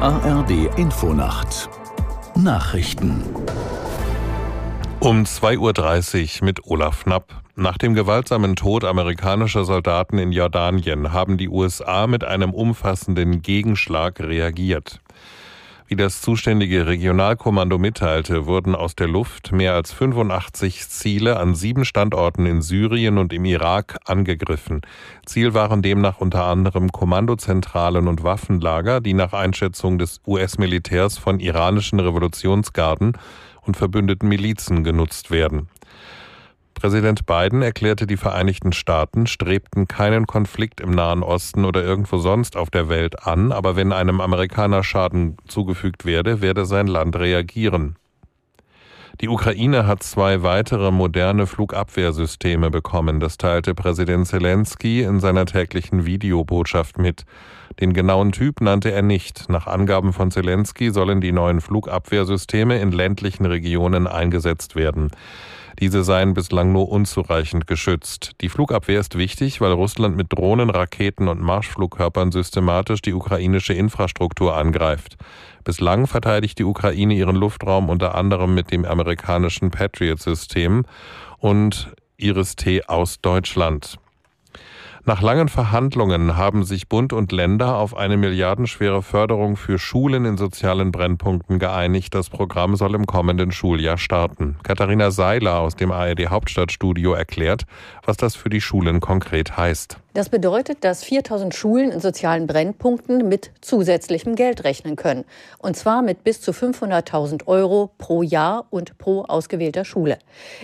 ARD Infonacht Nachrichten um 2.30 Uhr mit Olaf Knapp. Nach dem gewaltsamen Tod amerikanischer Soldaten in Jordanien haben die USA mit einem umfassenden Gegenschlag reagiert. Wie das zuständige Regionalkommando mitteilte, wurden aus der Luft mehr als 85 Ziele an sieben Standorten in Syrien und im Irak angegriffen. Ziel waren demnach unter anderem Kommandozentralen und Waffenlager, die nach Einschätzung des US-Militärs von iranischen Revolutionsgarden und verbündeten Milizen genutzt werden. Präsident Biden erklärte, die Vereinigten Staaten strebten keinen Konflikt im Nahen Osten oder irgendwo sonst auf der Welt an, aber wenn einem Amerikaner Schaden zugefügt werde, werde sein Land reagieren. Die Ukraine hat zwei weitere moderne Flugabwehrsysteme bekommen. Das teilte Präsident Zelensky in seiner täglichen Videobotschaft mit. Den genauen Typ nannte er nicht. Nach Angaben von Zelensky sollen die neuen Flugabwehrsysteme in ländlichen Regionen eingesetzt werden. Diese seien bislang nur unzureichend geschützt. Die Flugabwehr ist wichtig, weil Russland mit Drohnen, Raketen und Marschflugkörpern systematisch die ukrainische Infrastruktur angreift. Bislang verteidigt die Ukraine ihren Luftraum unter anderem mit dem amerikanischen Patriot-System und Iris-T aus Deutschland. Nach langen Verhandlungen haben sich Bund und Länder auf eine milliardenschwere Förderung für Schulen in sozialen Brennpunkten geeinigt. Das Programm soll im kommenden Schuljahr starten. Katharina Seiler aus dem ARD Hauptstadtstudio erklärt, was das für die Schulen konkret heißt. Das bedeutet, dass 4000 Schulen in sozialen Brennpunkten mit zusätzlichem Geld rechnen können. Und zwar mit bis zu 500.000 Euro pro Jahr und pro ausgewählter Schule.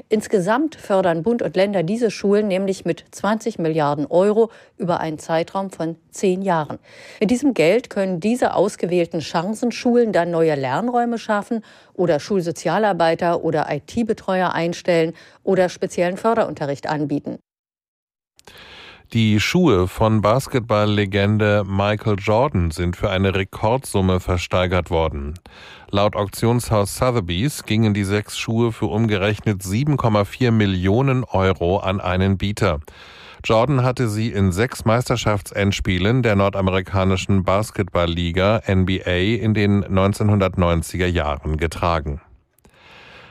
Insgesamt fördern Bund und Länder diese Schulen nämlich mit 20 Milliarden Euro über einen Zeitraum von zehn Jahren. Mit diesem Geld können diese ausgewählten Chancenschulen dann neue Lernräume schaffen oder Schulsozialarbeiter oder IT-Betreuer einstellen oder speziellen Förderunterricht anbieten. Die Schuhe von Basketballlegende Michael Jordan sind für eine Rekordsumme versteigert worden. Laut Auktionshaus Sotheby's gingen die sechs Schuhe für umgerechnet 7,4 Millionen Euro an einen Bieter. Jordan hatte sie in sechs Meisterschaftsendspielen der nordamerikanischen Basketballliga NBA in den 1990er Jahren getragen.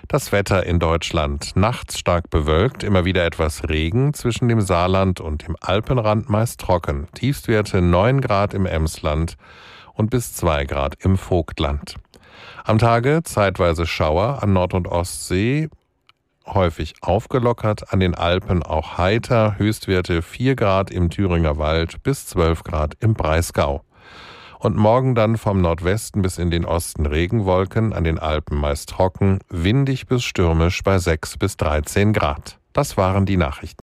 Das Wetter in Deutschland. Nachts stark bewölkt, immer wieder etwas Regen, zwischen dem Saarland und dem Alpenrand meist trocken. Tiefstwerte 9 Grad im Emsland und bis 2 Grad im Vogtland. Am Tage zeitweise Schauer an Nord- und Ostsee, häufig aufgelockert, an den Alpen auch heiter, Höchstwerte 4 Grad im Thüringer Wald bis 12 Grad im Breisgau und morgen dann vom Nordwesten bis in den Osten Regenwolken, an den Alpen meist trocken, windig bis stürmisch bei 6 bis 13 Grad. Das waren die Nachrichten.